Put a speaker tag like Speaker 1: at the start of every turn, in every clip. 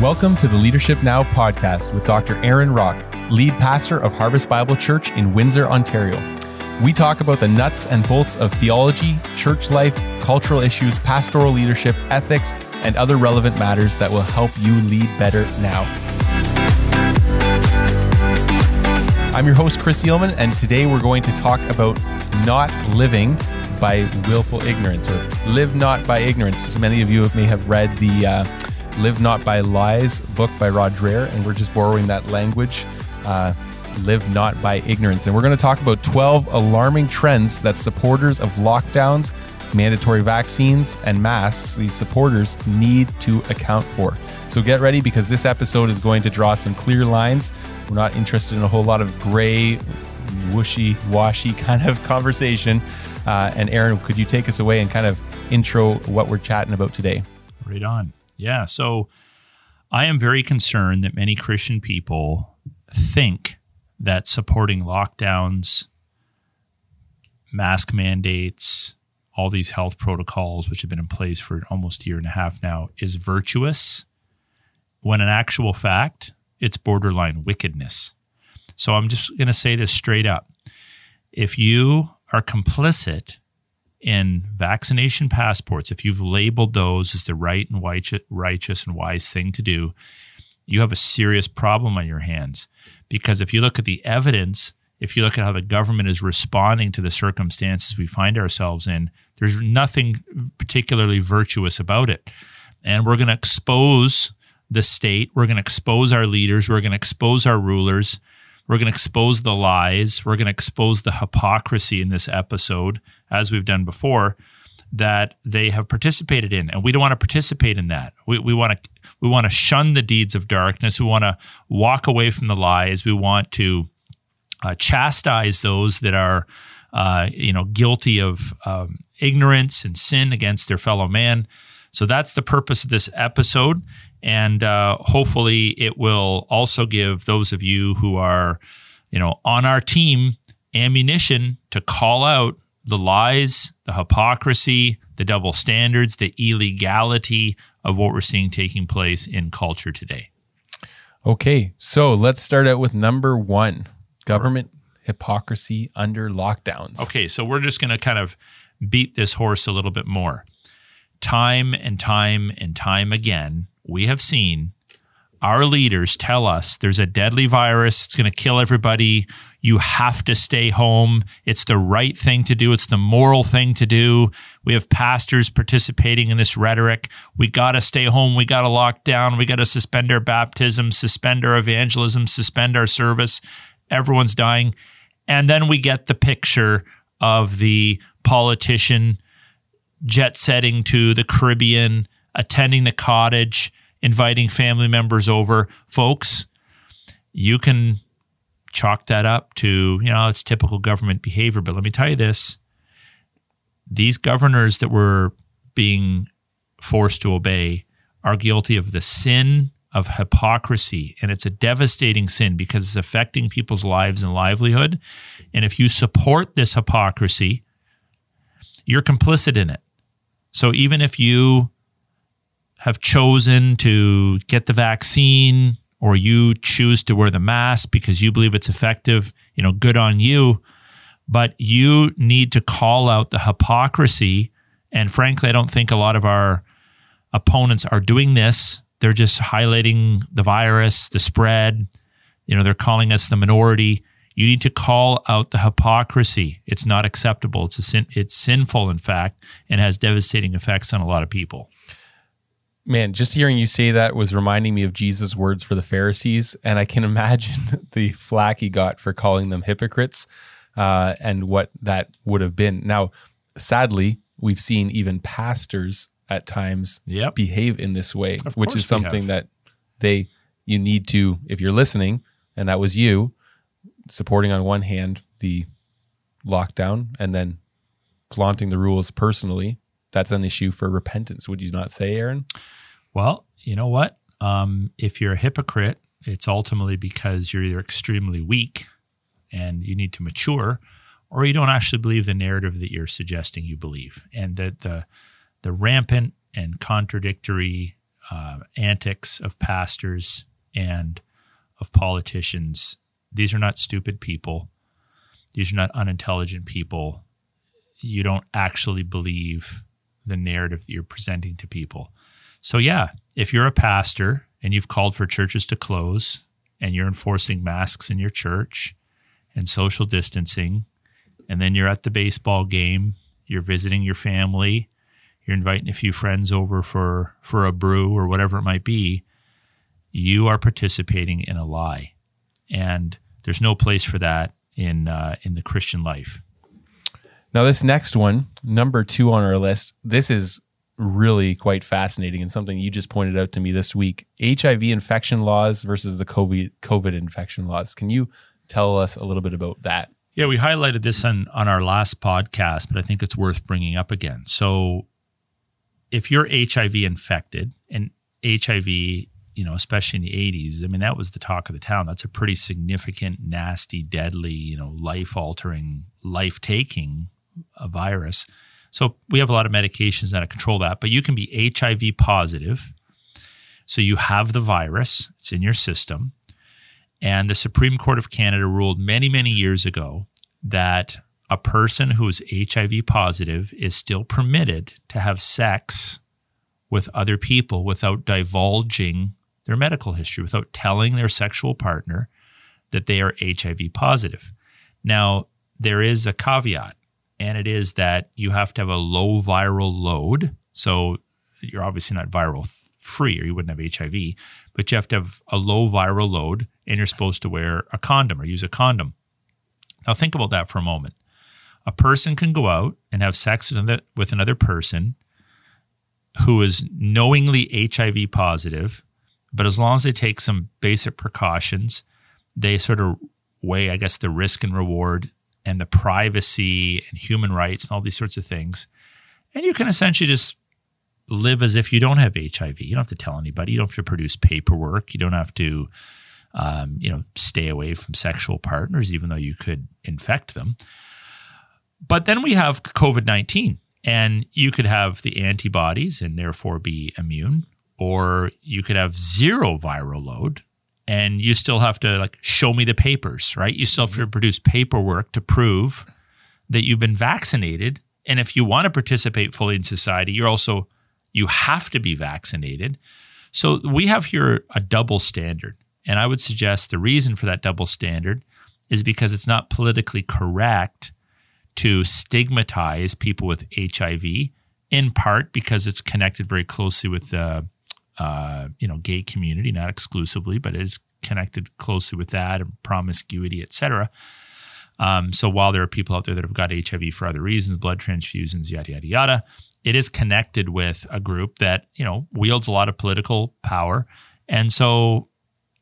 Speaker 1: Welcome to the Leadership Now podcast with Dr. Aaron Rock, lead pastor of Harvest Bible Church in Windsor, Ontario. We talk about the nuts and bolts of theology, church life, cultural issues, pastoral leadership, ethics, and other relevant matters that will help you lead better now. I'm your host, Chris Eelman, and today we're going to talk about not living by willful ignorance or live not by ignorance. As many of you may have read the uh, Live Not by Lies book by Rod Dreher, and we're just borrowing that language. Uh, live not by ignorance. And we're going to talk about 12 alarming trends that supporters of lockdowns, mandatory vaccines, and masks, these supporters need to account for. So get ready because this episode is going to draw some clear lines. We're not interested in a whole lot of gray, wishy washy kind of conversation. Uh, and Aaron, could you take us away and kind of intro what we're chatting about today?
Speaker 2: Right on. Yeah. So I am very concerned that many Christian people think that supporting lockdowns, mask mandates, all these health protocols, which have been in place for almost a year and a half now, is virtuous, when in actual fact, it's borderline wickedness. So I'm just going to say this straight up. If you are complicit in vaccination passports, if you've labeled those as the right and righteous and wise thing to do, you have a serious problem on your hands. Because if you look at the evidence, if you look at how the government is responding to the circumstances we find ourselves in, there's nothing particularly virtuous about it. And we're going to expose the state, we're going to expose our leaders, we're going to expose our rulers, we're going to expose the lies, we're going to expose the hypocrisy in this episode as we've done before, that they have participated in, and we don't want to participate in that. We, we want to we want to shun the deeds of darkness. We want to walk away from the lies. We want to uh, chastise those that are, uh, you know, guilty of um, ignorance and sin against their fellow man. So that's the purpose of this episode, and uh, hopefully it will also give those of you who are, you know, on our team ammunition to call out the lies, the hypocrisy, the double standards, the illegality of what we're seeing taking place in culture today.
Speaker 1: Okay, so let's start out with number one government hypocrisy under lockdowns.
Speaker 2: Okay, so we're just going to kind of beat this horse a little bit more. Time and time and time again, we have seen our leaders tell us there's a deadly virus, it's going to kill everybody. You have to stay home. It's the right thing to do. It's the moral thing to do. We have pastors participating in this rhetoric. We got to stay home. We got to lock down. We got to suspend our baptism, suspend our evangelism, suspend our service. Everyone's dying. And then we get the picture of the politician jet setting to the Caribbean, attending the cottage, inviting family members over. Folks, you can chalk that up to, you know, it's typical government behavior. But let me tell you this these governors that were being forced to obey are guilty of the sin of hypocrisy. And it's a devastating sin because it's affecting people's lives and livelihood. And if you support this hypocrisy, you're complicit in it. So even if you have chosen to get the vaccine or you choose to wear the mask because you believe it's effective, you know, good on you. But you need to call out the hypocrisy. And frankly, I don't think a lot of our opponents are doing this. They're just highlighting the virus, the spread. You know, they're calling us the minority. You need to call out the hypocrisy. It's not acceptable. It's sin, it's sinful, in fact, and has devastating effects on a lot of people
Speaker 1: man, just hearing you say that was reminding me of Jesus' words for the Pharisees. And I can imagine the flack he got for calling them hypocrites uh, and what that would have been. Now, sadly, we've seen even pastors at times
Speaker 2: yep.
Speaker 1: behave in this way, of which is something that they, you need to, if you're listening, and that was you supporting on one hand the lockdown and then flaunting the rules personally that's an issue for repentance. Would you not say, Aaron?
Speaker 2: Well, you know what? Um, if you're a hypocrite, it's ultimately because you're either extremely weak and you need to mature, or you don't actually believe the narrative that you're suggesting you believe, and that the the rampant and contradictory uh, antics of pastors and of politicians. These are not stupid people. These are not unintelligent people. You don't actually believe the narrative that you're presenting to people. So, yeah, if you're a pastor and you've called for churches to close and you're enforcing masks in your church and social distancing, and then you're at the baseball game, you're visiting your family, you're inviting a few friends over for, for a brew or whatever it might be, you are participating in a lie. And there's no place for that in, uh, in the Christian life.
Speaker 1: Now, this next one, number two on our list, this is really quite fascinating and something you just pointed out to me this week. HIV infection laws versus the COVID COVID infection laws. Can you tell us a little bit about that?
Speaker 2: Yeah, we highlighted this on on our last podcast, but I think it's worth bringing up again. So, if you're HIV infected and HIV, you know, especially in the 80s, I mean, that was the talk of the town. That's a pretty significant, nasty, deadly, you know, life altering, life taking uh, virus. So we have a lot of medications that control that, but you can be HIV positive. So you have the virus, it's in your system. And the Supreme Court of Canada ruled many, many years ago that a person who is HIV positive is still permitted to have sex with other people without divulging their medical history, without telling their sexual partner that they are HIV positive. Now, there is a caveat and it is that you have to have a low viral load. So you're obviously not viral free or you wouldn't have HIV, but you have to have a low viral load and you're supposed to wear a condom or use a condom. Now think about that for a moment. A person can go out and have sex with another person who is knowingly HIV positive, but as long as they take some basic precautions, they sort of weigh, I guess, the risk and reward and the privacy and human rights and all these sorts of things. And you can essentially just live as if you don't have HIV. You don't have to tell anybody. You don't have to produce paperwork. You don't have to, um, you know, stay away from sexual partners, even though you could infect them. But then we have COVID 19, and you could have the antibodies and therefore be immune, or you could have zero viral load and you still have to like show me the papers, right? You still have to produce paperwork to prove that you've been vaccinated. And if you want to participate fully in society, you're also you have to be vaccinated. So we have here a double standard. And I would suggest the reason for that double standard is because it's not politically correct to stigmatize people with HIV, in part because it's connected very closely with the uh, you know, gay community, not exclusively, but is connected closely with that and promiscuity, etc. Um, so while there are people out there that have got HIV for other reasons, blood transfusions, yada yada yada, it is connected with a group that you know wields a lot of political power, and so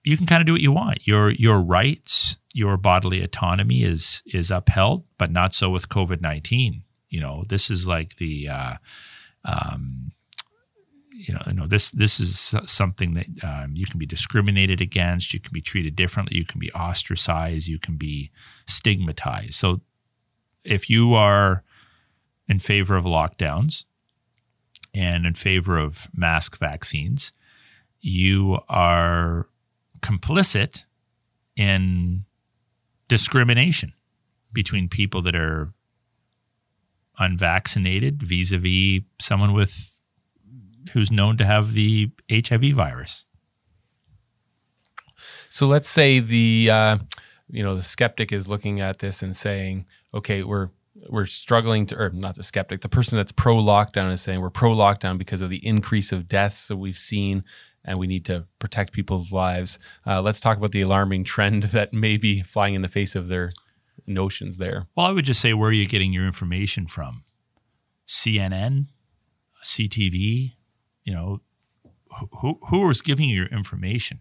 Speaker 2: you can kind of do what you want. Your your rights, your bodily autonomy is is upheld, but not so with COVID nineteen. You know, this is like the uh, um, you know, you know this this is something that um, you can be discriminated against, you can be treated differently, you can be ostracized, you can be stigmatized. So, if you are in favor of lockdowns and in favor of mask vaccines, you are complicit in discrimination between people that are unvaccinated vis-a-vis someone with who's known to have the HIV virus.
Speaker 1: So let's say the uh, you know the skeptic is looking at this and saying, okay, we're we're struggling to, or not the skeptic, the person that's pro lockdown is saying we're pro lockdown because of the increase of deaths that we've seen and we need to protect people's lives. Uh, let's talk about the alarming trend that may be flying in the face of their notions there.
Speaker 2: Well, I would just say, where are you getting your information from? CNN, CTV, you know, who who is giving you your information?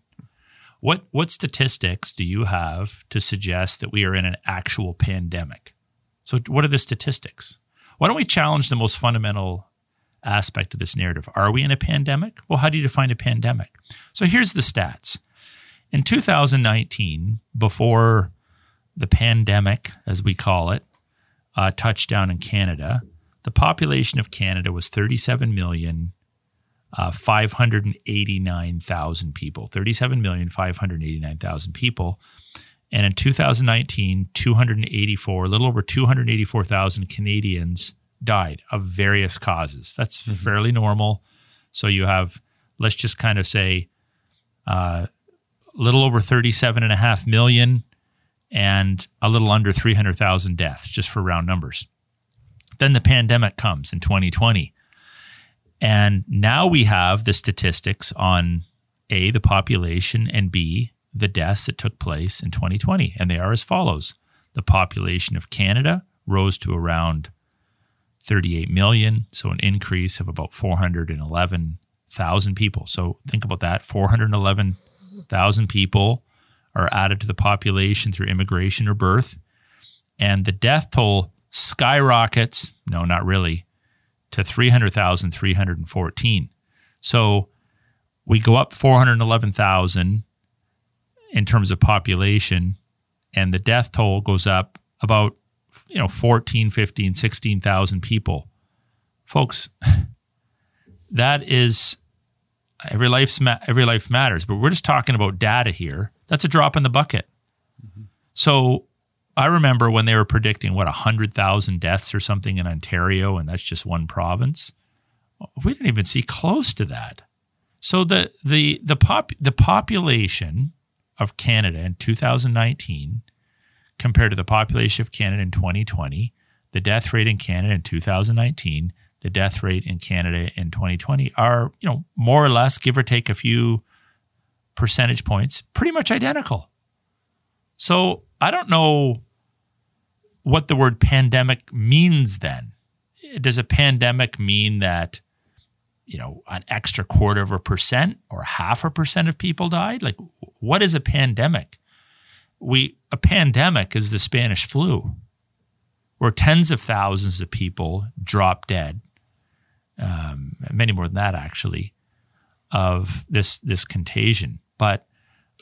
Speaker 2: What what statistics do you have to suggest that we are in an actual pandemic? So what are the statistics? Why don't we challenge the most fundamental aspect of this narrative? Are we in a pandemic? Well, how do you define a pandemic? So here's the stats. In 2019, before the pandemic, as we call it, uh, touched down in Canada, the population of Canada was 37 million uh, 589,000 people, 37,589,000 people. And in 2019, 284, a little over 284,000 Canadians died of various causes. That's mm-hmm. fairly normal. So you have, let's just kind of say, uh, a little over 37 and a half million and a little under 300,000 deaths, just for round numbers. Then the pandemic comes in 2020. And now we have the statistics on A, the population, and B, the deaths that took place in 2020. And they are as follows the population of Canada rose to around 38 million, so an increase of about 411,000 people. So think about that 411,000 people are added to the population through immigration or birth. And the death toll skyrockets, no, not really, to 300,314. So we go up 411,000 in terms of population, and the death toll goes up about you know 14, 15, 16,000 people. Folks, that is every life's ma- every life matters, but we're just talking about data here. That's a drop in the bucket. Mm-hmm. So I remember when they were predicting what 100,000 deaths or something in Ontario and that's just one province. We didn't even see close to that. So the the the pop the population of Canada in 2019 compared to the population of Canada in 2020, the death rate in Canada in 2019, the death rate in Canada in 2020 are, you know, more or less give or take a few percentage points, pretty much identical. So, I don't know what the word pandemic means then. Does a pandemic mean that you know, an extra quarter of a percent or half a percent of people died? Like, what is a pandemic? We a pandemic is the Spanish flu, where tens of thousands of people drop dead, um, many more than that actually, of this this contagion. But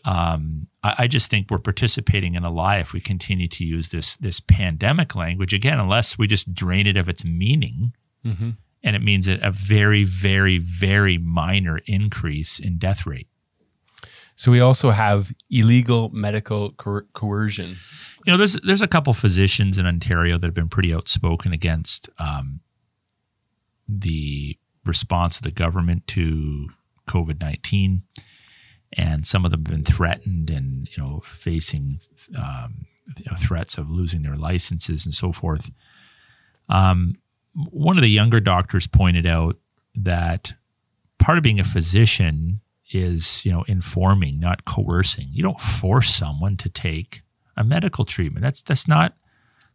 Speaker 2: um, I, I, just think we're participating in a lie if we continue to use this this pandemic language again, unless we just drain it of its meaning. Mm-hmm and it means a, a very, very, very minor increase in death rate.
Speaker 1: So we also have illegal medical coer- coercion.
Speaker 2: You know, there's there's a couple physicians in Ontario that have been pretty outspoken against um, the response of the government to COVID nineteen, and some of them have been threatened and you know facing um, you know, threats of losing their licenses and so forth. Um, one of the younger doctors pointed out that part of being a physician is, you know, informing, not coercing. You don't force someone to take a medical treatment. That's that's not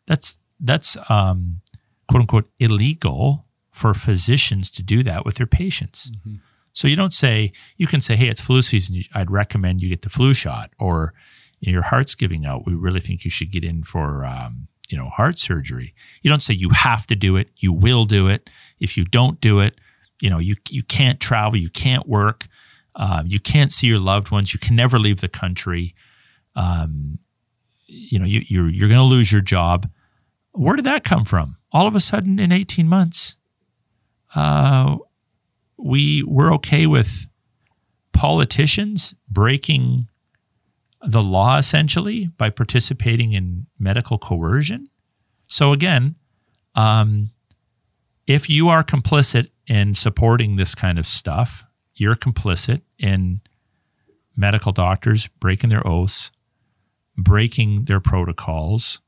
Speaker 2: that's that's um, quote unquote illegal for physicians to do that with their patients. Mm-hmm. So you don't say you can say, "Hey, it's flu season. I'd recommend you get the flu shot," or your heart's giving out. We really think you should get in for um, you know, heart surgery. You don't say you have to do it. You will do it. If you don't do it, you know, you, you can't travel. You can't work. Um, you can't see your loved ones. You can never leave the country. Um, you know, you, you're, you're going to lose your job. Where did that come from? All of a sudden in 18 months, uh, we were okay with politicians breaking the law essentially by participating in medical coercion. So, again, um, if you are complicit in supporting this kind of stuff, you're complicit in medical doctors breaking their oaths, breaking their protocols,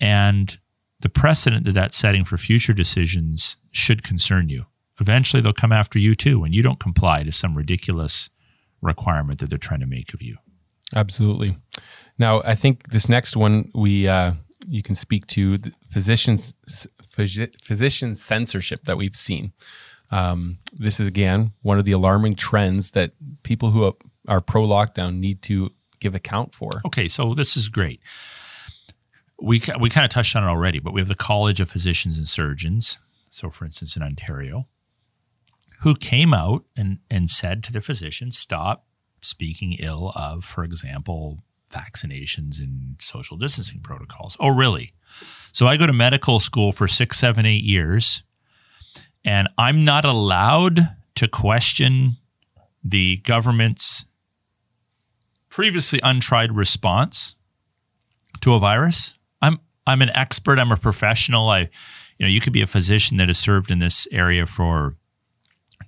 Speaker 2: and the precedent that that's setting for future decisions should concern you. Eventually, they'll come after you too when you don't comply to some ridiculous requirement that they're trying to make of you.
Speaker 1: Absolutely. Now, I think this next one we uh, you can speak to the physicians physician censorship that we've seen. Um, this is again one of the alarming trends that people who are pro lockdown need to give account for.
Speaker 2: Okay, so this is great. We we kind of touched on it already, but we have the College of Physicians and Surgeons. So, for instance, in Ontario, who came out and and said to the physicians, "Stop speaking ill of, for example, vaccinations and social distancing protocols. Oh, really? So I go to medical school for six, seven, eight years, and I'm not allowed to question the government's previously untried response to a virus. I'm I'm an expert. I'm a professional. I, you know, you could be a physician that has served in this area for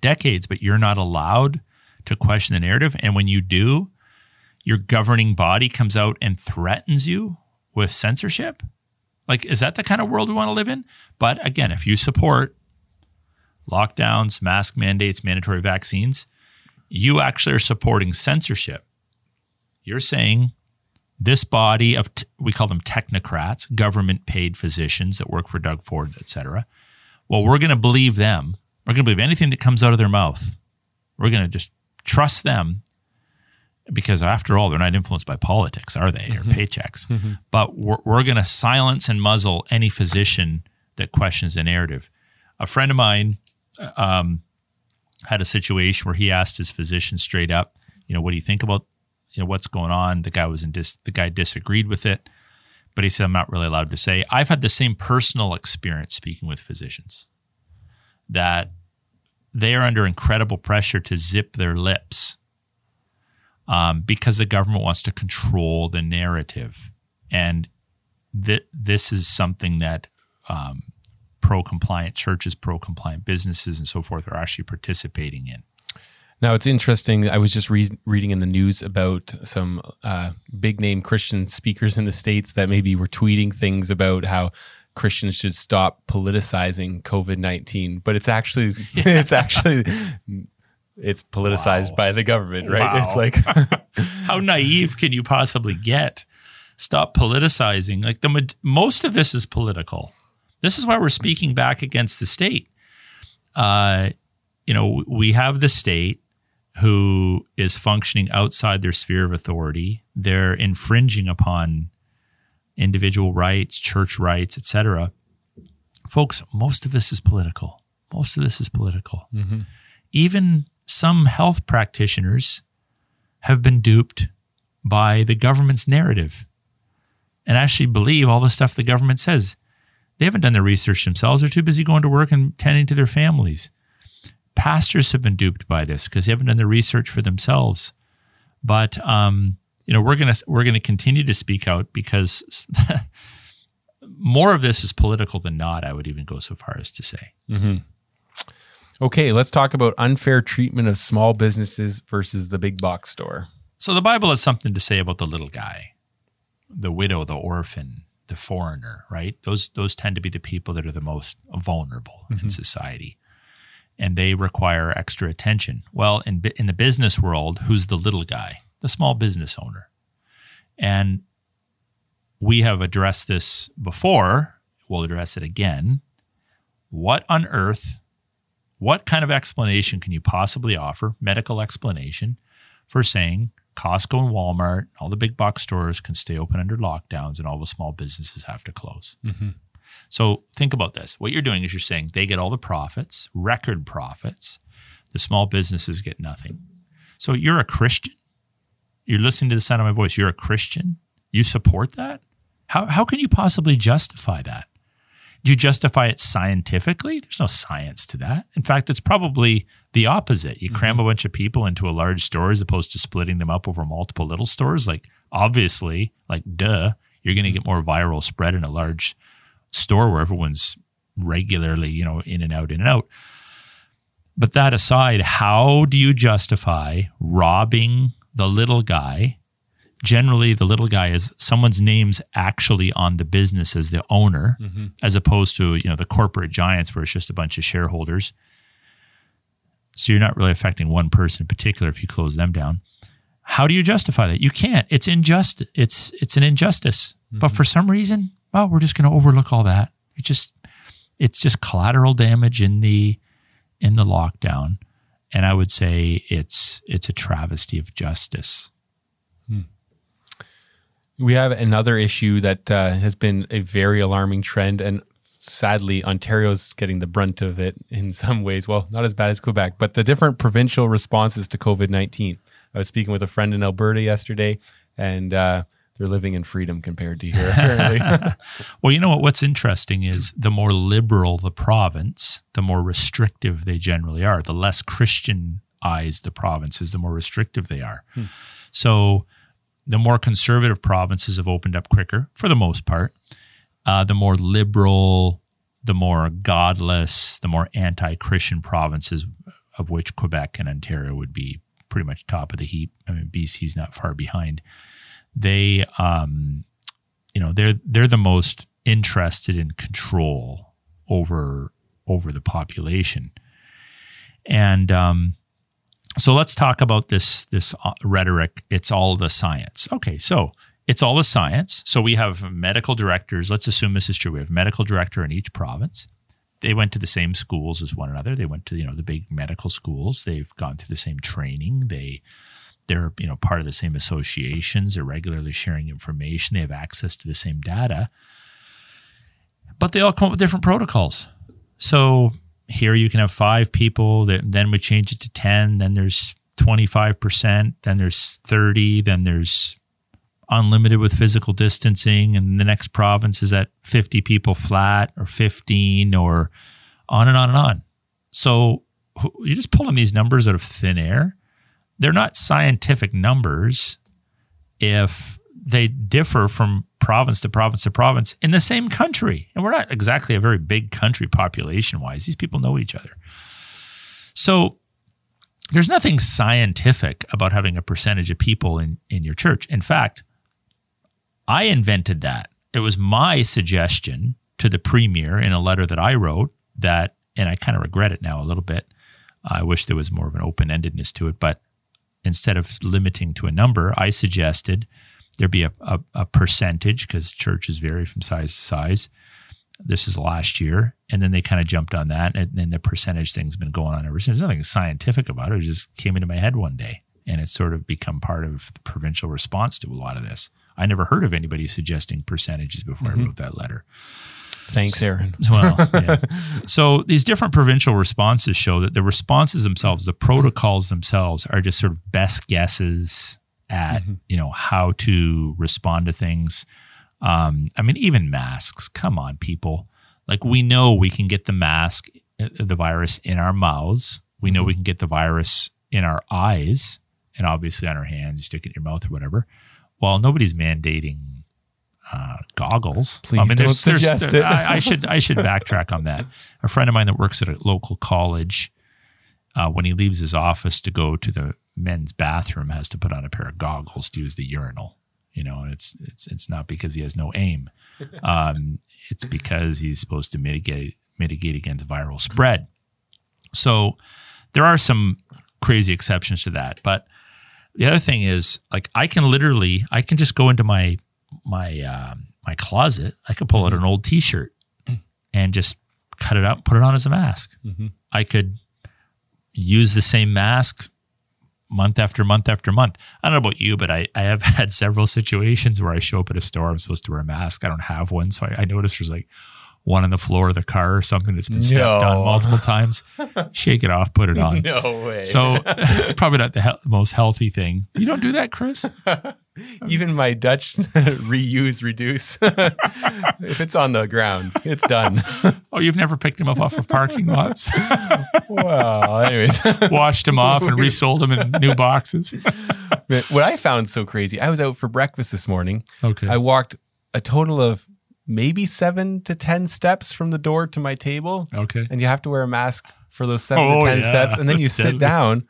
Speaker 2: decades, but you're not allowed to question the narrative. And when you do, your governing body comes out and threatens you with censorship. Like, is that the kind of world we want to live in? But again, if you support lockdowns, mask mandates, mandatory vaccines, you actually are supporting censorship. You're saying this body of t- we call them technocrats, government paid physicians that work for Doug Ford, et cetera. Well, we're going to believe them. We're going to believe anything that comes out of their mouth. We're going to just trust them because after all, they're not influenced by politics, are they, mm-hmm. or paychecks? Mm-hmm. But we're, we're going to silence and muzzle any physician that questions the narrative. A friend of mine um, had a situation where he asked his physician straight up, you know, what do you think about, you know, what's going on? The guy was in dis- the guy disagreed with it, but he said, I'm not really allowed to say. I've had the same personal experience speaking with physicians that they are under incredible pressure to zip their lips um, because the government wants to control the narrative. And th- this is something that um, pro compliant churches, pro compliant businesses, and so forth are actually participating in.
Speaker 1: Now it's interesting. I was just re- reading in the news about some uh, big name Christian speakers in the states that maybe were tweeting things about how Christians should stop politicizing COVID nineteen, but it's actually yeah. it's actually it's politicized wow. by the government, right? Wow. It's like
Speaker 2: how naive can you possibly get? Stop politicizing. Like the most of this is political. This is why we're speaking back against the state. Uh, you know, we have the state who is functioning outside their sphere of authority. They're infringing upon individual rights, church rights, etc. Folks, most of this is political. Most of this is political. Mm-hmm. Even some health practitioners have been duped by the government's narrative and actually believe all the stuff the government says. They haven't done their research themselves. They're too busy going to work and tending to their families. Pastors have been duped by this because they haven't done the research for themselves. But um, you know, we're gonna we're gonna continue to speak out because more of this is political than not. I would even go so far as to say. Mm-hmm.
Speaker 1: Okay, let's talk about unfair treatment of small businesses versus the big box store.
Speaker 2: So the Bible has something to say about the little guy, the widow, the orphan, the foreigner, right? Those those tend to be the people that are the most vulnerable mm-hmm. in society. And they require extra attention. Well, in in the business world, who's the little guy? The small business owner. And we have addressed this before. We'll address it again. What on earth what kind of explanation can you possibly offer, medical explanation, for saying Costco and Walmart, all the big box stores can stay open under lockdowns and all the small businesses have to close? Mm-hmm. So think about this. What you're doing is you're saying they get all the profits, record profits. The small businesses get nothing. So you're a Christian. You're listening to the sound of my voice. You're a Christian. You support that? How, how can you possibly justify that? Do you justify it scientifically? There's no science to that. In fact, it's probably the opposite. You cram mm-hmm. a bunch of people into a large store as opposed to splitting them up over multiple little stores. Like, obviously, like, duh, you're going to get more viral spread in a large store where everyone's regularly, you know, in and out, in and out. But that aside, how do you justify robbing the little guy. Generally the little guy is someone's name's actually on the business as the owner mm-hmm. as opposed to you know the corporate giants where it's just a bunch of shareholders. So you're not really affecting one person in particular if you close them down. How do you justify that? You can't. It's injustice it's it's an injustice. Mm-hmm. but for some reason well we're just going to overlook all that. It just it's just collateral damage in the in the lockdown and i would say it's it's a travesty of justice
Speaker 1: we have another issue that uh, has been a very alarming trend, and sadly, Ontario's getting the brunt of it in some ways. Well, not as bad as Quebec, but the different provincial responses to COVID 19. I was speaking with a friend in Alberta yesterday, and uh, They're living in freedom compared to here, apparently.
Speaker 2: Well, you know what? What's interesting is the more liberal the province, the more restrictive they generally are. The less Christianized the province is, the more restrictive they are. So, the more conservative provinces have opened up quicker, for the most part. Uh, the more liberal, the more godless, the more anti-Christian provinces, of which Quebec and Ontario would be pretty much top of the heap. I mean, BC's not far behind. They, um, you know, they're they're the most interested in control over over the population, and um, so let's talk about this this uh, rhetoric. It's all the science. Okay, so it's all the science. So we have medical directors. Let's assume this is true. We have medical director in each province. They went to the same schools as one another. They went to you know the big medical schools. They've gone through the same training. They they're you know part of the same associations. They're regularly sharing information. They have access to the same data. But they all come up with different protocols. So here you can have five people. That then we change it to ten. Then there's twenty five percent. Then there's thirty. Then there's unlimited with physical distancing, and the next province is at 50 people flat or 15 or on and on and on. So you're just pulling these numbers out of thin air. They're not scientific numbers if they differ from province to province to province in the same country. And we're not exactly a very big country population wise. These people know each other. So there's nothing scientific about having a percentage of people in, in your church. In fact, I invented that. It was my suggestion to the premier in a letter that I wrote that, and I kind of regret it now a little bit. I wish there was more of an open endedness to it, but instead of limiting to a number, I suggested there be a, a, a percentage because churches vary from size to size. This is last year. And then they kind of jumped on that. And then the percentage thing's been going on ever since. There's nothing scientific about it. It just came into my head one day. And it's sort of become part of the provincial response to a lot of this. I never heard of anybody suggesting percentages before I mm-hmm. wrote that letter.
Speaker 1: Thanks, Aaron.
Speaker 2: Well, yeah. so these different provincial responses show that the responses themselves, the protocols themselves, are just sort of best guesses at you know how to respond to things. Um, I mean, even masks. Come on, people. Like we know we can get the mask, uh, the virus in our mouths. We know we can get the virus in our eyes, and obviously on our hands. You stick it in your mouth or whatever. Well, nobody's mandating uh, goggles.
Speaker 1: Please don't suggest it.
Speaker 2: I, I should I should backtrack on that. A friend of mine that works at a local college, uh, when he leaves his office to go to the men's bathroom, has to put on a pair of goggles to use the urinal. You know, and it's it's it's not because he has no aim. Um, it's because he's supposed to mitigate mitigate against viral spread. So there are some crazy exceptions to that, but the other thing is like I can literally I can just go into my my um, my closet. I could pull out an old T-shirt and just cut it out, and put it on as a mask. I could use the same mask month after month after month. I don't know about you, but I, I have had several situations where I show up at a store. I'm supposed to wear a mask. I don't have one, so I, I notice there's like one on the floor of the car or something that's been stepped on multiple times. Shake it off, put it on.
Speaker 1: No way.
Speaker 2: So it's probably not the he- most healthy thing. You don't do that, Chris?
Speaker 1: even my Dutch reuse reduce, if it's on the ground, it's done.
Speaker 2: Oh, you've never picked them up off of parking lots,
Speaker 1: well, anyways,
Speaker 2: washed them off, and resold them in new boxes.
Speaker 1: What I found so crazy, I was out for breakfast this morning.
Speaker 2: Okay.
Speaker 1: I walked a total of maybe seven to 10 steps from the door to my table,
Speaker 2: okay.
Speaker 1: and you have to wear a mask for those seven
Speaker 2: Oh,
Speaker 1: to 10
Speaker 2: yeah.
Speaker 1: steps, and then you sit
Speaker 2: deadly.
Speaker 1: down.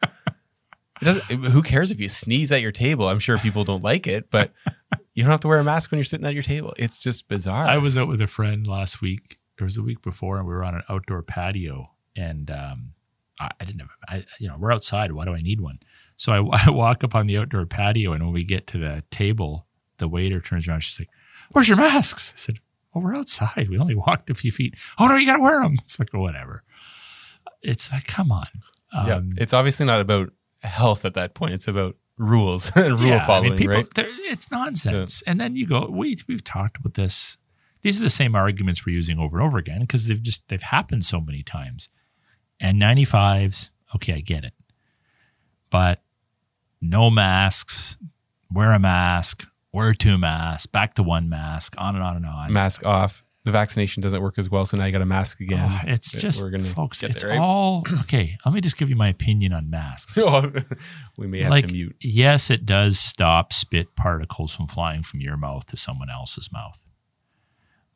Speaker 1: It doesn't, who cares if you sneeze at your table? I'm sure people don't like it, but you don't have to wear a mask when you're sitting at your table. It's just bizarre.
Speaker 2: I was out with a friend last week. It was the week before, and we were on an outdoor patio. And um, I, I didn't have, I, you know, we're outside. Why do I need one? So I, I walk up on the outdoor patio, and when we get to the table, the waiter turns around. She's like, "Where's your masks?" I said, "Well, we're outside. We only walked a few feet." Oh no, you got to wear them. It's like whatever. It's like, come on.
Speaker 1: yeah,
Speaker 2: Um,
Speaker 1: it's obviously not about health at that point. It's about rules and rule
Speaker 2: yeah,
Speaker 1: following,
Speaker 2: I mean, people,
Speaker 1: right?
Speaker 2: It's nonsense. And then you go, we we've talked about this. These are the same arguments we're using over and over again because they've just they've happened so many times. N95s, okay, I get it. But no masks, wear a mask, wear two masks, back to one mask, on and on and on.
Speaker 1: Mask off. The vaccination doesn't work as well, so now you got a mask again.
Speaker 2: Oh, it's
Speaker 1: We're
Speaker 2: just,
Speaker 1: gonna
Speaker 2: folks,
Speaker 1: get
Speaker 2: it's
Speaker 1: there, right?
Speaker 2: all okay. Let me just give you my opinion on masks.
Speaker 1: Oh, we may have
Speaker 2: like,
Speaker 1: to mute.
Speaker 2: yes, it does stop spit particles from flying from your mouth to someone else's mouth,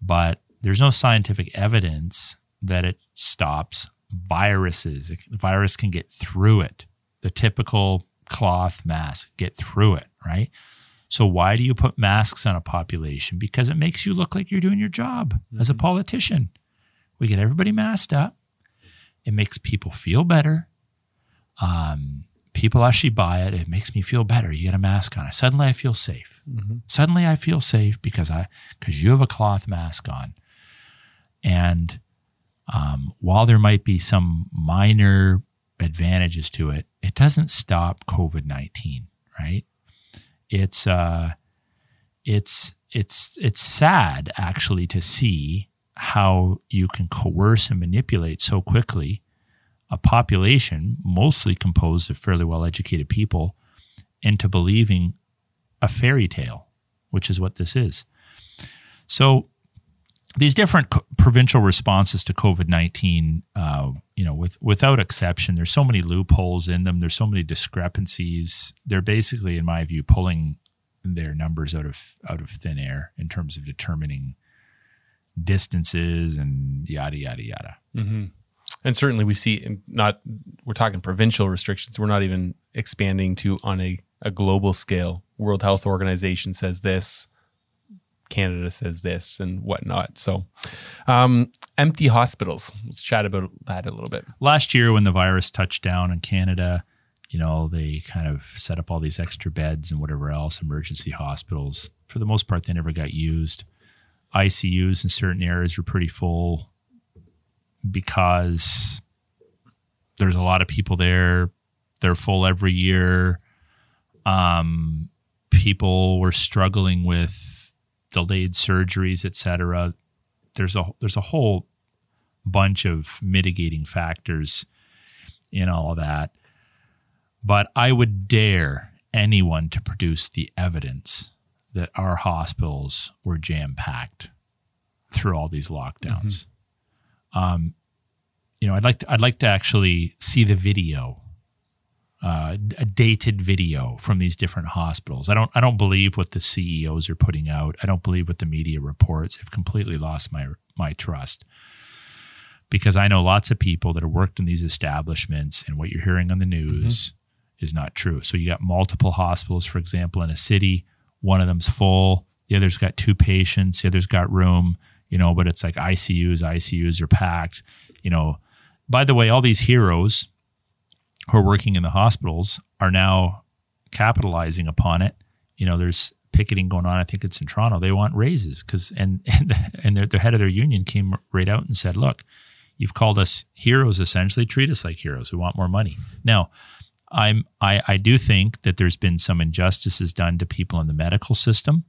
Speaker 2: but there's no scientific evidence that it stops viruses. It- The virus can get through it. The typical cloth mask get through it, right? So why do you put masks on a population? Because it makes you look like you're doing your job as a politician. We get everybody masked up. It makes people feel better. Um, people actually buy it. It makes me feel better. You get a mask on. Suddenly I feel safe. Suddenly I feel safe because I because you have a cloth mask on. And um, while there might be some minor advantages to it, it doesn't stop COVID nineteen, right? It's uh, it's it's it's sad actually to see how you can coerce and manipulate so quickly a population mostly composed of fairly well educated people into believing a fairy tale, which is what this is. So these different co- provincial responses to COVID nineteen, uh, you know, with without exception, there's so many loopholes in them. There's so many discrepancies. They're basically, in my view, pulling their numbers out of out of thin air in terms of determining distances and yada yada yada.
Speaker 1: And certainly we see not we're talking provincial restrictions. We're not even expanding to on a, a global scale. World Health Organization says this, Canada says this, and whatnot. So, um, empty hospitals. Let's chat about that a little bit.
Speaker 2: last year when the virus touched down in Canada, you know, they kind of set up all these extra beds and whatever else, emergency hospitals. For the most part, they never got used. ICUs in certain areas were pretty full because there's a lot of people there. They're full every year. Um, people were struggling with delayed surgeries, et cetera. There's a there's a whole bunch of mitigating factors in all of that. But I would dare anyone to produce the evidence that our hospitals were jam packed through all these lockdowns. Um, you know, I'd like to, I'd like to actually see the video, uh, a dated video from these different hospitals. I don't I don't believe what the CEOs are putting out. I don't believe what the media reports. I've completely lost my my trust because I know lots of people that have worked in these establishments, and what you're hearing on the news is not true. So you got multiple hospitals, for example, in a city. One of them's full, the other's got two patients, the other's got room, you know, but it's like ICUs, ICUs are packed. You know, by the way, all these heroes who are working in the hospitals are now capitalizing upon it. You know, there's picketing going on. I think it's in Toronto. They want raises because and and, and their, the head of their union came right out and said, "Look, you've called us heroes. Essentially, treat us like heroes. We want more money." Now, I'm I I do think that there's been some injustices done to people in the medical system,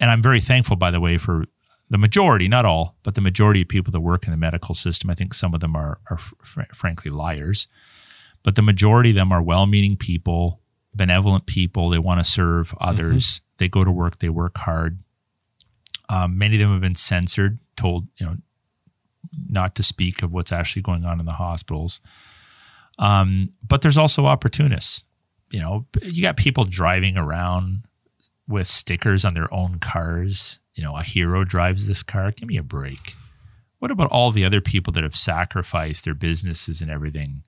Speaker 2: and I'm very thankful, by the way, for the majority, not all, but the majority of people that work in the medical system. I think some of them are are fr- frankly liars, but the majority of them are well-meaning people, benevolent people. They want to serve others. They go to work. They work hard. Um, many of them have been censored, told you know not to speak of what's actually going on in the hospitals. Um, but there's also opportunists. You know, you got people driving around with stickers on their own cars. You know, a hero drives this car. Give me a break. What about all the other people that have sacrificed their businesses and everything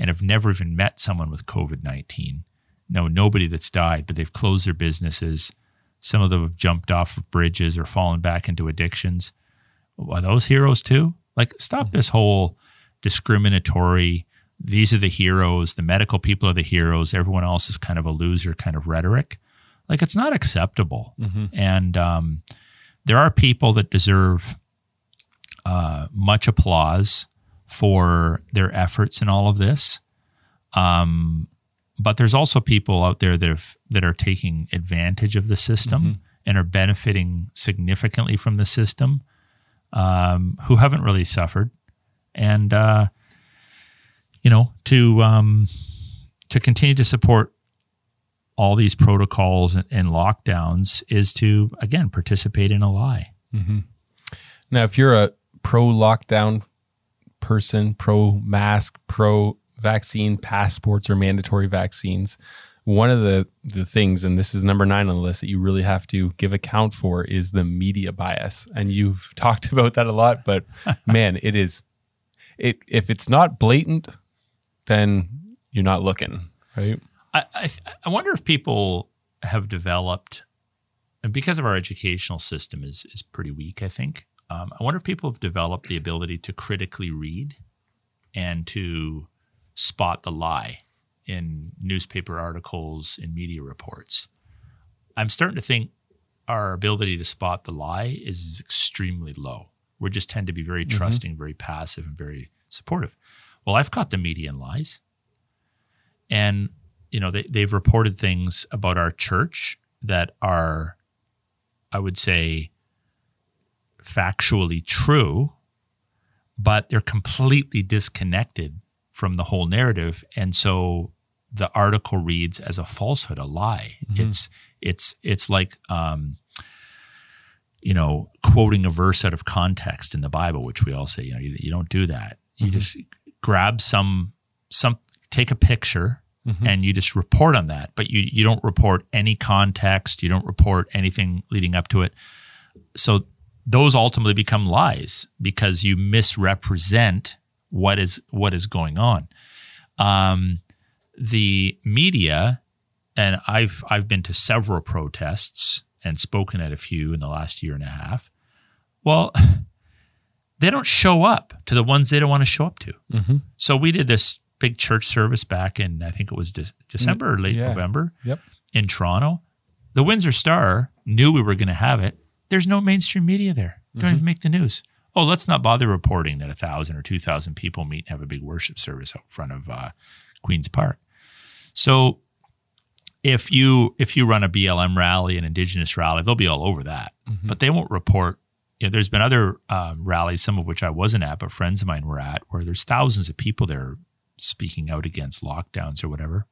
Speaker 2: and have never even met someone with COVID 19? No, nobody that's died, but they've closed their businesses. Some of them have jumped off of bridges or fallen back into addictions. Are those heroes too? Like, stop this whole discriminatory, these are the heroes, the medical people are the heroes, everyone else is kind of a loser kind of rhetoric. Like, it's not acceptable. And um, there are people that deserve uh, much applause for their efforts in all of this. Um, but there's also people out there that have, that are taking advantage of the system and are benefiting significantly from the system um, who haven't really suffered, and uh, you know to um, to continue to support all these protocols and, and lockdowns is to again participate in a lie.
Speaker 1: Now, if you're a pro lockdown person, pro mask, pro vaccine passports or mandatory vaccines, one of the, the things, and this is number nine on the list that you really have to give account for is the media bias. And you've talked about that a lot, but man, it is it if it's not blatant, then you're not looking, right?
Speaker 2: I, I, I wonder if people have developed, and because of our educational system is is pretty weak. I think um, I wonder if people have developed the ability to critically read and to spot the lie in newspaper articles and media reports. I'm starting to think our ability to spot the lie is extremely low. We just tend to be very trusting, very passive, and very supportive. Well, I've caught the media in lies. And, you know, they, they've reported things about our church that are, I would say, factually true, but they're completely disconnected from the whole narrative. And so the article reads as a falsehood, a lie. Mm-hmm. It's it's it's like um, you know, quoting a verse out of context in the Bible, which we all say, you know, you, you don't do that. You mm-hmm. just grab some some take a picture mm-hmm. and you just report on that, but you you don't report any context, you don't report anything leading up to it. So those ultimately become lies because you misrepresent what is what is going on. Um, the media, and I've I've been to several protests and spoken at a few in the last year and a half. Well, they don't show up to the ones they don't want to show up to. So we did this big church service back in I think it was de- December or late
Speaker 1: yeah.
Speaker 2: November
Speaker 1: Yep.
Speaker 2: in Toronto. The Windsor Star knew we were going to have it. There's no mainstream media there. Don't even make the news. Oh, let's not bother reporting that a thousand or two thousand people meet and have a big worship service out front of uh, Queens Park. So if you if you run a BLM rally, an Indigenous rally, they'll be all over that, but they won't report. You know, there's been other um, rallies, some of which I wasn't at, but friends of mine were at, where there's thousands of people there speaking out against lockdowns or whatever.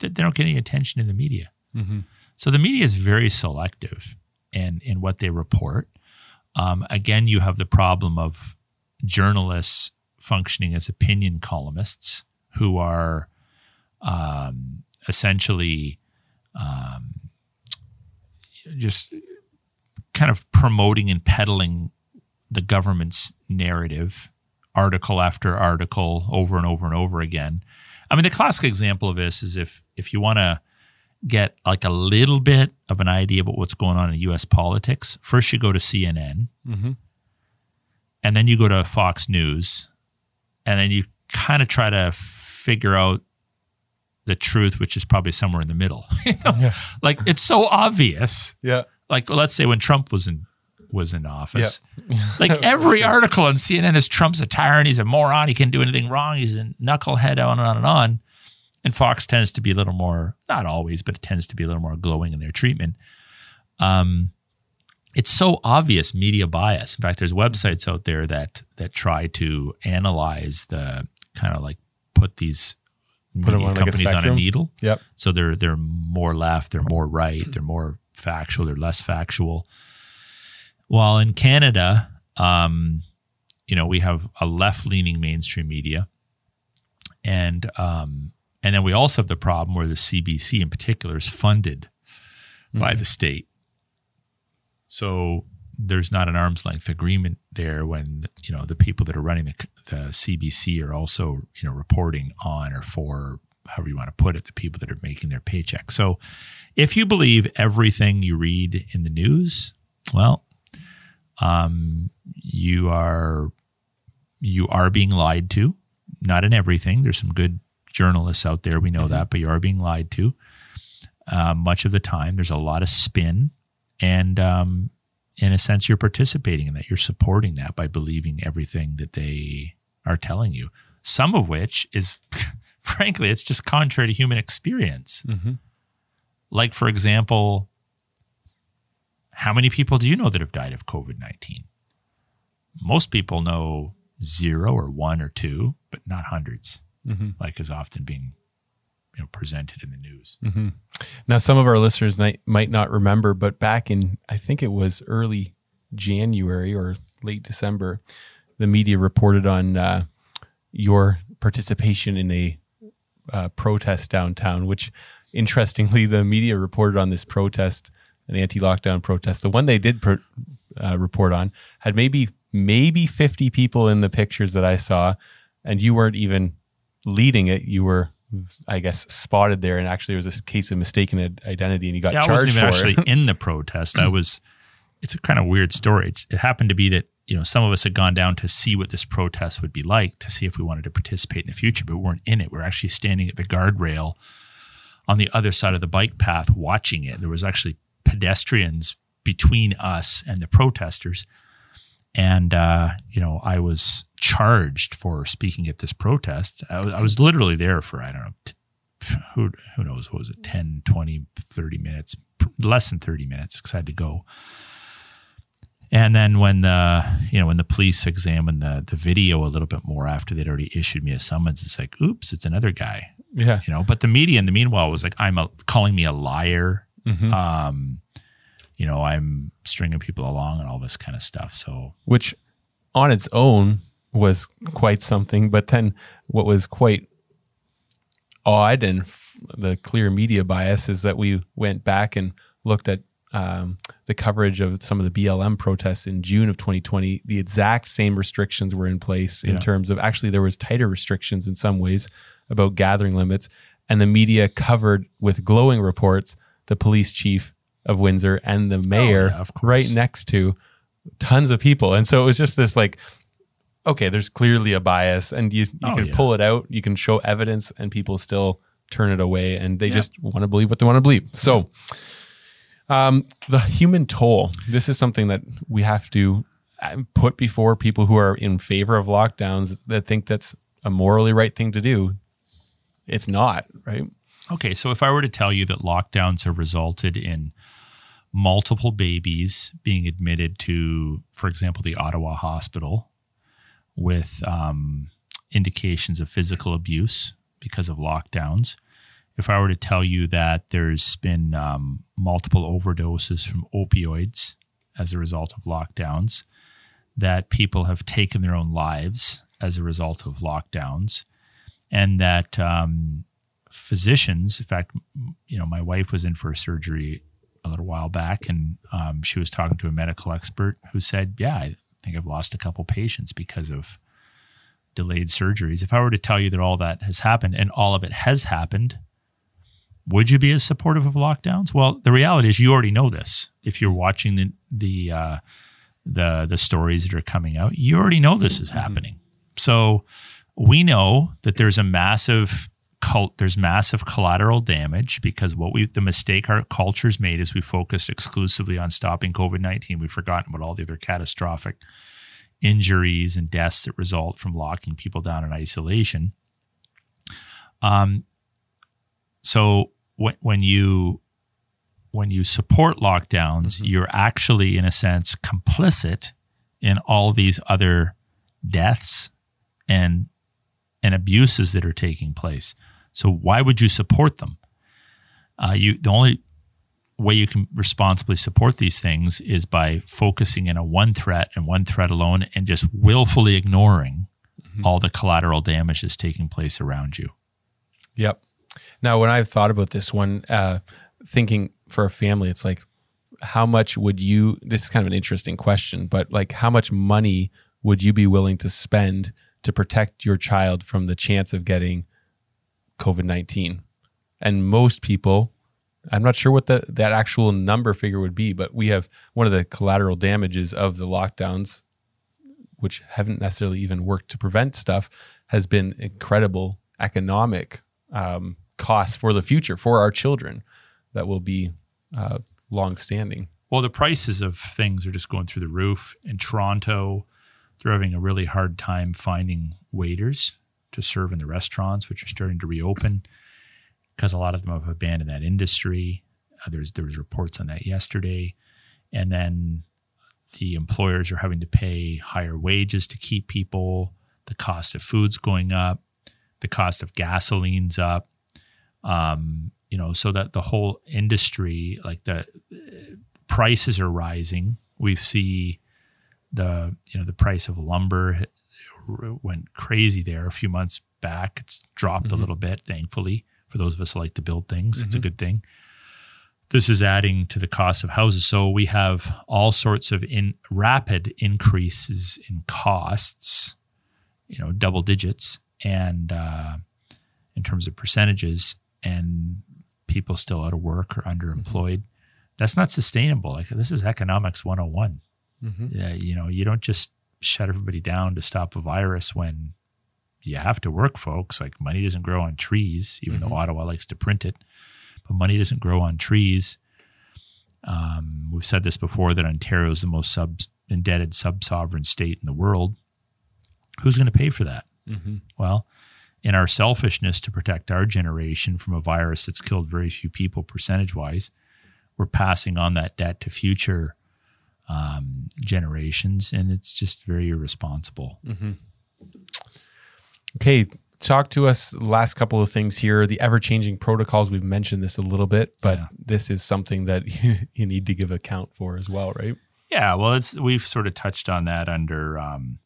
Speaker 2: They, they don't get any attention in the media. So the media is very selective in in what they report. Um, again, you have the problem of journalists functioning as opinion columnists who are um, essentially um, just kind of promoting and peddling the government's narrative, article after article, over and over and over again. I mean, the classic example of this is if if you want to get like a little bit of an idea about what's going on in U.S. politics, first you go to CNN, mm-hmm. and then you go to Fox News, and then you kind of try to figure out the truth, which is probably somewhere in the middle. You know? Like it's so obvious.
Speaker 1: Yeah.
Speaker 2: Like let's say when Trump was in was in office, like every article on CNN is Trump's a tyrant, he's a moron, he can't do anything wrong, he's a knucklehead, on and on and on. And Fox tends to be a little more, not always, but it tends to be a little more glowing in their treatment. Um, it's so obvious media bias. In fact, there's websites out there that that try to analyze the kind of like put these
Speaker 1: Put
Speaker 2: media
Speaker 1: on like a
Speaker 2: companies on a needle.
Speaker 1: Yep.
Speaker 2: So they're they're more left, they're more right, they're more factual, they're less factual. While in Canada, um, you know, we have a left-leaning mainstream media, and um, and then we also have the problem where the CBC in particular is funded by the state. So there's not an arm's length agreement there when you know the people that are running the, the CBC are also you know reporting on or for however you want to put it the people that are making their paycheck. So if you believe everything you read in the news, well, um, you are you are being lied to. Not in everything. There's some good journalists out there. We know that, but you are being lied to. Uh, much of the time, there's a lot of spin, and um, in a sense, you're participating in that. You're supporting that by believing everything that they are telling you. Some of which is, frankly, it's just contrary to human experience. Like, for example, how many people do you know that have died of COVID 19? Most people know zero or one or two, but not 100s like is often being you know presented in the news.
Speaker 1: Mm-hmm. Now, some of our listeners might, might not remember, but back in, I think it was early January or late December, the media reported on uh, your participation in a uh, protest downtown, which interestingly, the media reported on this protest, an anti lockdown protest. The one they did per, uh, report on had maybe maybe 50 people in the pictures that I saw, and you weren't even leading it. You were I guess, spotted there, and actually there was a case of mistaken identity, and you got
Speaker 2: yeah,
Speaker 1: charged
Speaker 2: I wasn't even actually
Speaker 1: it.
Speaker 2: in the protest. I hmm. was. It's a kind of weird story. It happened to be that you know some of us had gone down to see what this protest would be like, to see if we wanted to participate in the future, but we weren't in it. We are actually standing at the guardrail on the other side of the bike path, watching it. There was actually pedestrians between us and the protesters, and uh, you know I was charged for speaking at this protest. I was, I was literally there for, I don't know, t- who, who knows, what was it, 10, 20, 30 minutes, less than 30 minutes because I had to go. And then when the, you know, when the police examined the, the video a little bit more after they'd already issued me a summons, it's like, oops, it's another guy,
Speaker 1: Yeah.
Speaker 2: you know, but the media in the meanwhile was like, I'm a, calling me a liar.
Speaker 1: Mhm.
Speaker 2: Um, you know, I'm stringing people along and all this kind of stuff. So
Speaker 1: Which on its own was quite something, but then what was quite odd and f- the clear media bias is that we went back and looked at um, the coverage of some of the BLM protests in June of 2020. The exact same restrictions were in place in
Speaker 2: Yeah.
Speaker 1: terms of actually there was tighter restrictions in some ways about gathering limits, and the media covered with glowing reports the police chief of Windsor and the mayor
Speaker 2: yeah,
Speaker 1: right next to tons of people, and so it was just this like. Okay, there's clearly a bias, and you, you
Speaker 2: Oh,
Speaker 1: can
Speaker 2: yeah.
Speaker 1: pull it out. You can show evidence, and people still turn it away, and they just want to believe what they want to believe. So, um, the human toll. This is something that we have to uh, put before people who are in favor of lockdowns that think that's a morally right thing to do. It's not right.
Speaker 2: Okay, so if I were to tell you that lockdowns have resulted in multiple babies being admitted to, for example, the Ottawa hospital with um, indications of physical abuse because of lockdowns, if I were to tell you that there's been um, multiple overdoses from opioids as a result of lockdowns, that people have taken their own lives as a result of lockdowns, and that um, physicians, in fact, you know, my wife was in for a surgery a little while back, and um, she was talking to a medical expert who said, "Yeah, I think I've lost a couple patients because of delayed surgeries." If I were to tell you that all that has happened and all of it has happened, would you be as supportive of lockdowns? Well, the reality is you already know this. If you're watching the the uh, the the stories that are coming out, you already know this is happening. So we know that there's a massive cult there's massive collateral damage because what we the mistake our culture's made is we focused exclusively on stopping COVID-19. We've forgotten about all the other catastrophic injuries and deaths that result from locking people down in isolation. Um so when when you when you support lockdowns, you're actually in a sense complicit in all these other deaths and and abuses that are taking place. So why would you support them? Uh, you the only way you can responsibly support these things is by focusing in on one threat and one threat alone, and just willfully ignoring all the collateral damage that's taking place around you.
Speaker 1: Yep. Now, when I've thought about this one, uh, thinking for a family, it's like, how much would you? This is kind of an interesting question, but like, how much money would you be willing to spend to protect your child from the chance of getting COVID nineteen? And most people, I'm not sure what the, that actual number figure would be, but we have one of the collateral damages of the lockdowns, which haven't necessarily even worked to prevent stuff, has been incredible economic um, costs for the future for our children that will be uh, long standing.
Speaker 2: Well, the prices of things are just going through the roof. In Toronto, they're having a really hard time finding waiters to serve in the restaurants, which are starting to reopen because a lot of them have abandoned that industry. Uh, there's there was reports on that yesterday, and then the employers are having to pay higher wages to keep people. The cost of food's going up. The cost of gasoline's up. Um, you know, so that the whole industry, like the uh, prices are rising. We see the you know the price of lumber went crazy there a few months back. It's dropped a mm-hmm. little bit, thankfully, for those of us that like to build things. It's a mm-hmm. good thing. This is adding to the cost of houses. So we have all sorts of in rapid increases in costs, you know, double digits, and uh, in terms of percentages, and people still out of work or underemployed. Mm-hmm. That's not sustainable. Like this is economics 101. Yeah, you know, you don't just shut everybody down to stop a virus when you have to work, folks. Like money doesn't grow on trees, even though Ottawa likes to print it, but money doesn't grow on trees. Um, we've said this before that Ontario is the most sub indebted sub sovereign state in the world. Who's going to pay for that? Well, in our selfishness to protect our generation from a virus that's killed very few people percentage wise, we're passing on that debt to future um, generations, and it's just very irresponsible.
Speaker 1: Okay, talk to us last couple of things here. The ever changing protocols, we've mentioned this a little bit, but
Speaker 2: Yeah.
Speaker 1: this is something that you need to give account for as well, right?
Speaker 2: Yeah, well, it's we've sort of touched on that under um,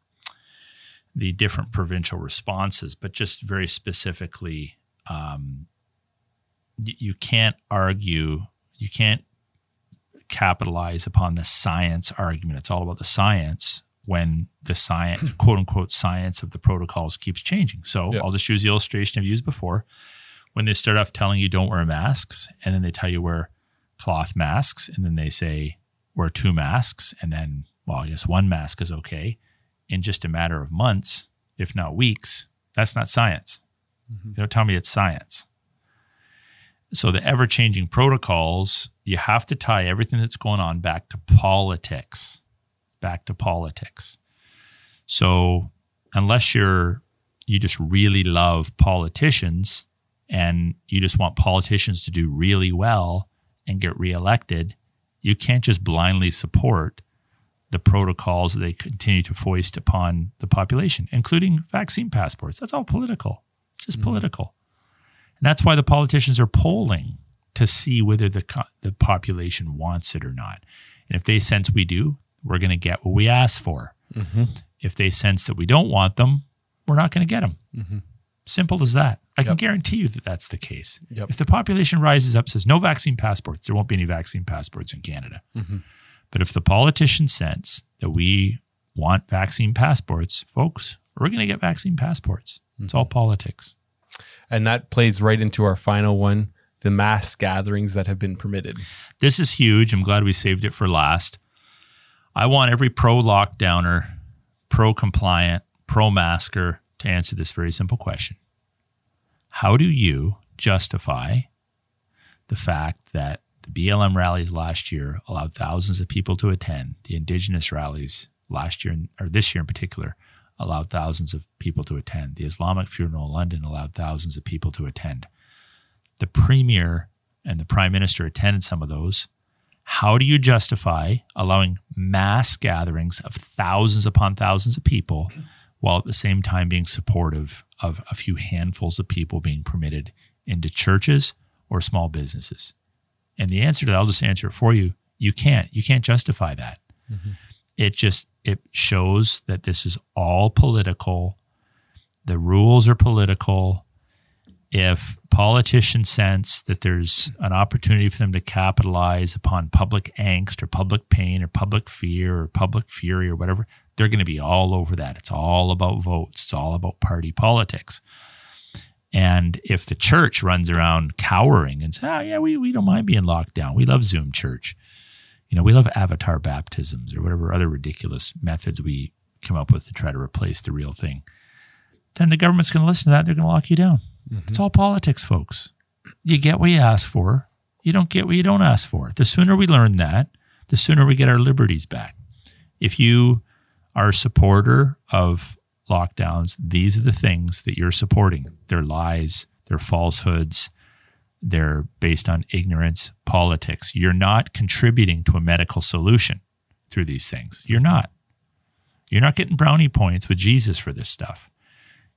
Speaker 2: the different provincial responses, but just very specifically, um, you can't argue, you can't capitalize upon the science argument. It's all about the science when the science, quote unquote, science of the protocols keeps changing. So
Speaker 1: Yeah.
Speaker 2: I'll just use the illustration I've used before. When they start off telling you don't wear masks, and then they tell you wear cloth masks, and then they say wear two masks, and then, well, I guess one mask is okay. In just a matter of months, if not weeks, that's not science. Mm-hmm. You don't tell me it's science. So the ever changing protocols, you have to tie everything that's going on back to politics. Back to politics. So unless you're you just really love politicians and you just want politicians to do really well and get reelected, you can't just blindly support the protocols they continue to foist upon the population, including vaccine passports. That's all political. It's just mm-hmm. political. And that's why the politicians are polling to see whether the, the population wants it or not. And if they sense we do, we're going to get what we ask for. Mm-hmm. If they sense that we don't want them, we're not going to get them. Mm-hmm. Simple as that. I can guarantee you that that's the case.
Speaker 1: Yep.
Speaker 2: If the population rises up, says no vaccine passports, there won't be any vaccine passports in Canada. Mm-hmm. But if the politicians sense that we want vaccine passports, folks, we're going to get vaccine passports. It's all politics.
Speaker 1: And that plays right into our final one the mass gatherings that have been permitted.
Speaker 2: This is huge. I'm glad we saved it for last. I want every pro lockdowner, pro compliant, pro masker to answer this very simple question How do you justify the fact that the BLM rallies last year allowed thousands of people to attend, the Indigenous rallies last year, or this year in particular, allowed thousands of people to attend, the Islamic funeral in London allowed thousands of people to attend? the premier and the prime minister attended some of those. How do you justify allowing mass gatherings of thousands upon thousands of people while at the same time being supportive of a few handfuls of people being permitted into churches or small businesses? And the answer to that, I'll just answer it for you. You can't. You can't justify that. Mm-hmm. It just it shows that this is all political. The rules are political if politicians sense that there's an opportunity for them to capitalize upon public angst or public pain or public fear or public fury or whatever, they're going to be all over that. It's all about votes, it's all about party politics. And if the church runs around cowering and says, oh, yeah, we, we don't mind being locked down, we love Zoom church, you know, we love avatar baptisms or whatever other ridiculous methods we come up with to try to replace the real thing, then the government's going to listen to that. They're going to lock you down. Mm-hmm. It's all politics, folks. You get what you ask for. You don't get what you don't ask for. The sooner we learn that, the sooner we get our liberties back. If you are a supporter of lockdowns, these are the things that you're supporting. They're lies, they're falsehoods, they're based on ignorance, politics. You're not contributing to a medical solution through these things. You're not. You're not getting brownie points with Jesus for this stuff.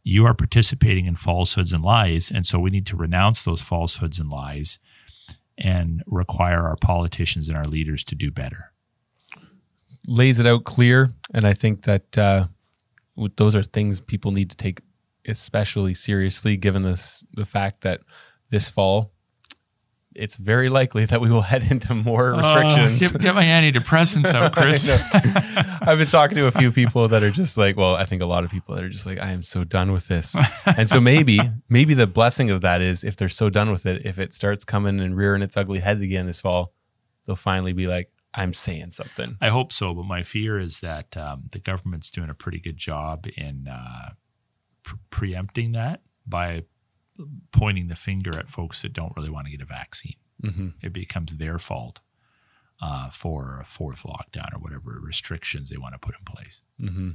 Speaker 2: you are participating in falsehoods and lies. And so we need to renounce those falsehoods and lies and require our politicians and our leaders to do better.
Speaker 1: Lays it out clear. And I think that uh, those are things people need to take especially seriously, given this the fact that this fall it's very likely that we will head into more restrictions.
Speaker 2: Uh, get, get, my antidepressants out, Chris.
Speaker 1: I've been talking to a few people that are just like, well, I think a lot of people that are just like, I am so done with this. and so maybe, maybe the blessing of that is if they're so done with it, if it starts coming and rearing its ugly head again this fall, they'll finally be like, I'm saying something.
Speaker 2: I hope so, but my fear is that um, the government's doing a pretty good job in uh, pre- preempting that by pointing the finger at folks that don't really want to get a vaccine. Mm-hmm. It becomes their fault uh, for a fourth lockdown or whatever restrictions they want to put in place.
Speaker 1: Mm-hmm.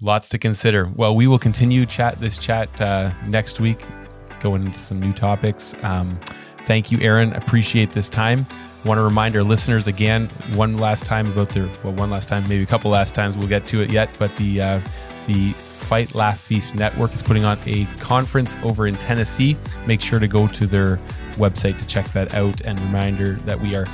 Speaker 1: Lots to consider. Well, we will continue chat this chat uh, next week, going into some new topics. Um, thank you, Aaron. Appreciate this time. Want to remind our listeners again, one last time about their well, one last time, maybe a couple last times. We'll get to it yet, but the uh, the Fight Laugh Feast Network is putting on a conference over in Tennessee. Make sure to go to their website to check that out. And reminder that we are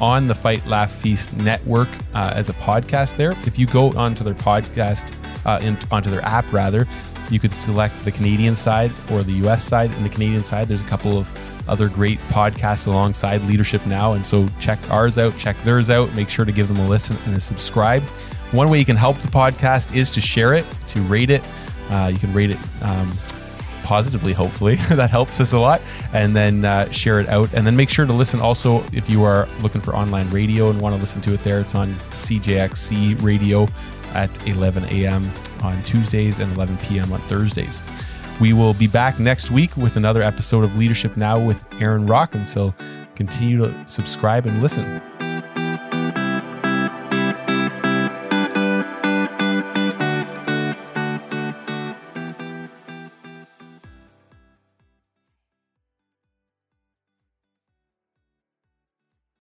Speaker 1: on the Fight Laugh Feast Network uh, as a podcast there. If you go onto their podcast, uh, in, onto their app rather, you could select the Canadian side or the US side. And the Canadian side, there's a couple of other great podcasts alongside Leadership Now. And so check ours out, check theirs out. Make sure to give them a listen and a subscribe. One way you can help the podcast is to share it, to rate it. Uh, you can rate it um, positively, hopefully. that helps us a lot. And then uh, share it out. And then make sure to listen also if you are looking for online radio and want to listen to it there. It's on CJXC radio at 11 a.m. on Tuesdays and 11 p.m. on Thursdays. We will be back next week with another episode of Leadership Now with Aaron Rock. And so continue to subscribe and listen.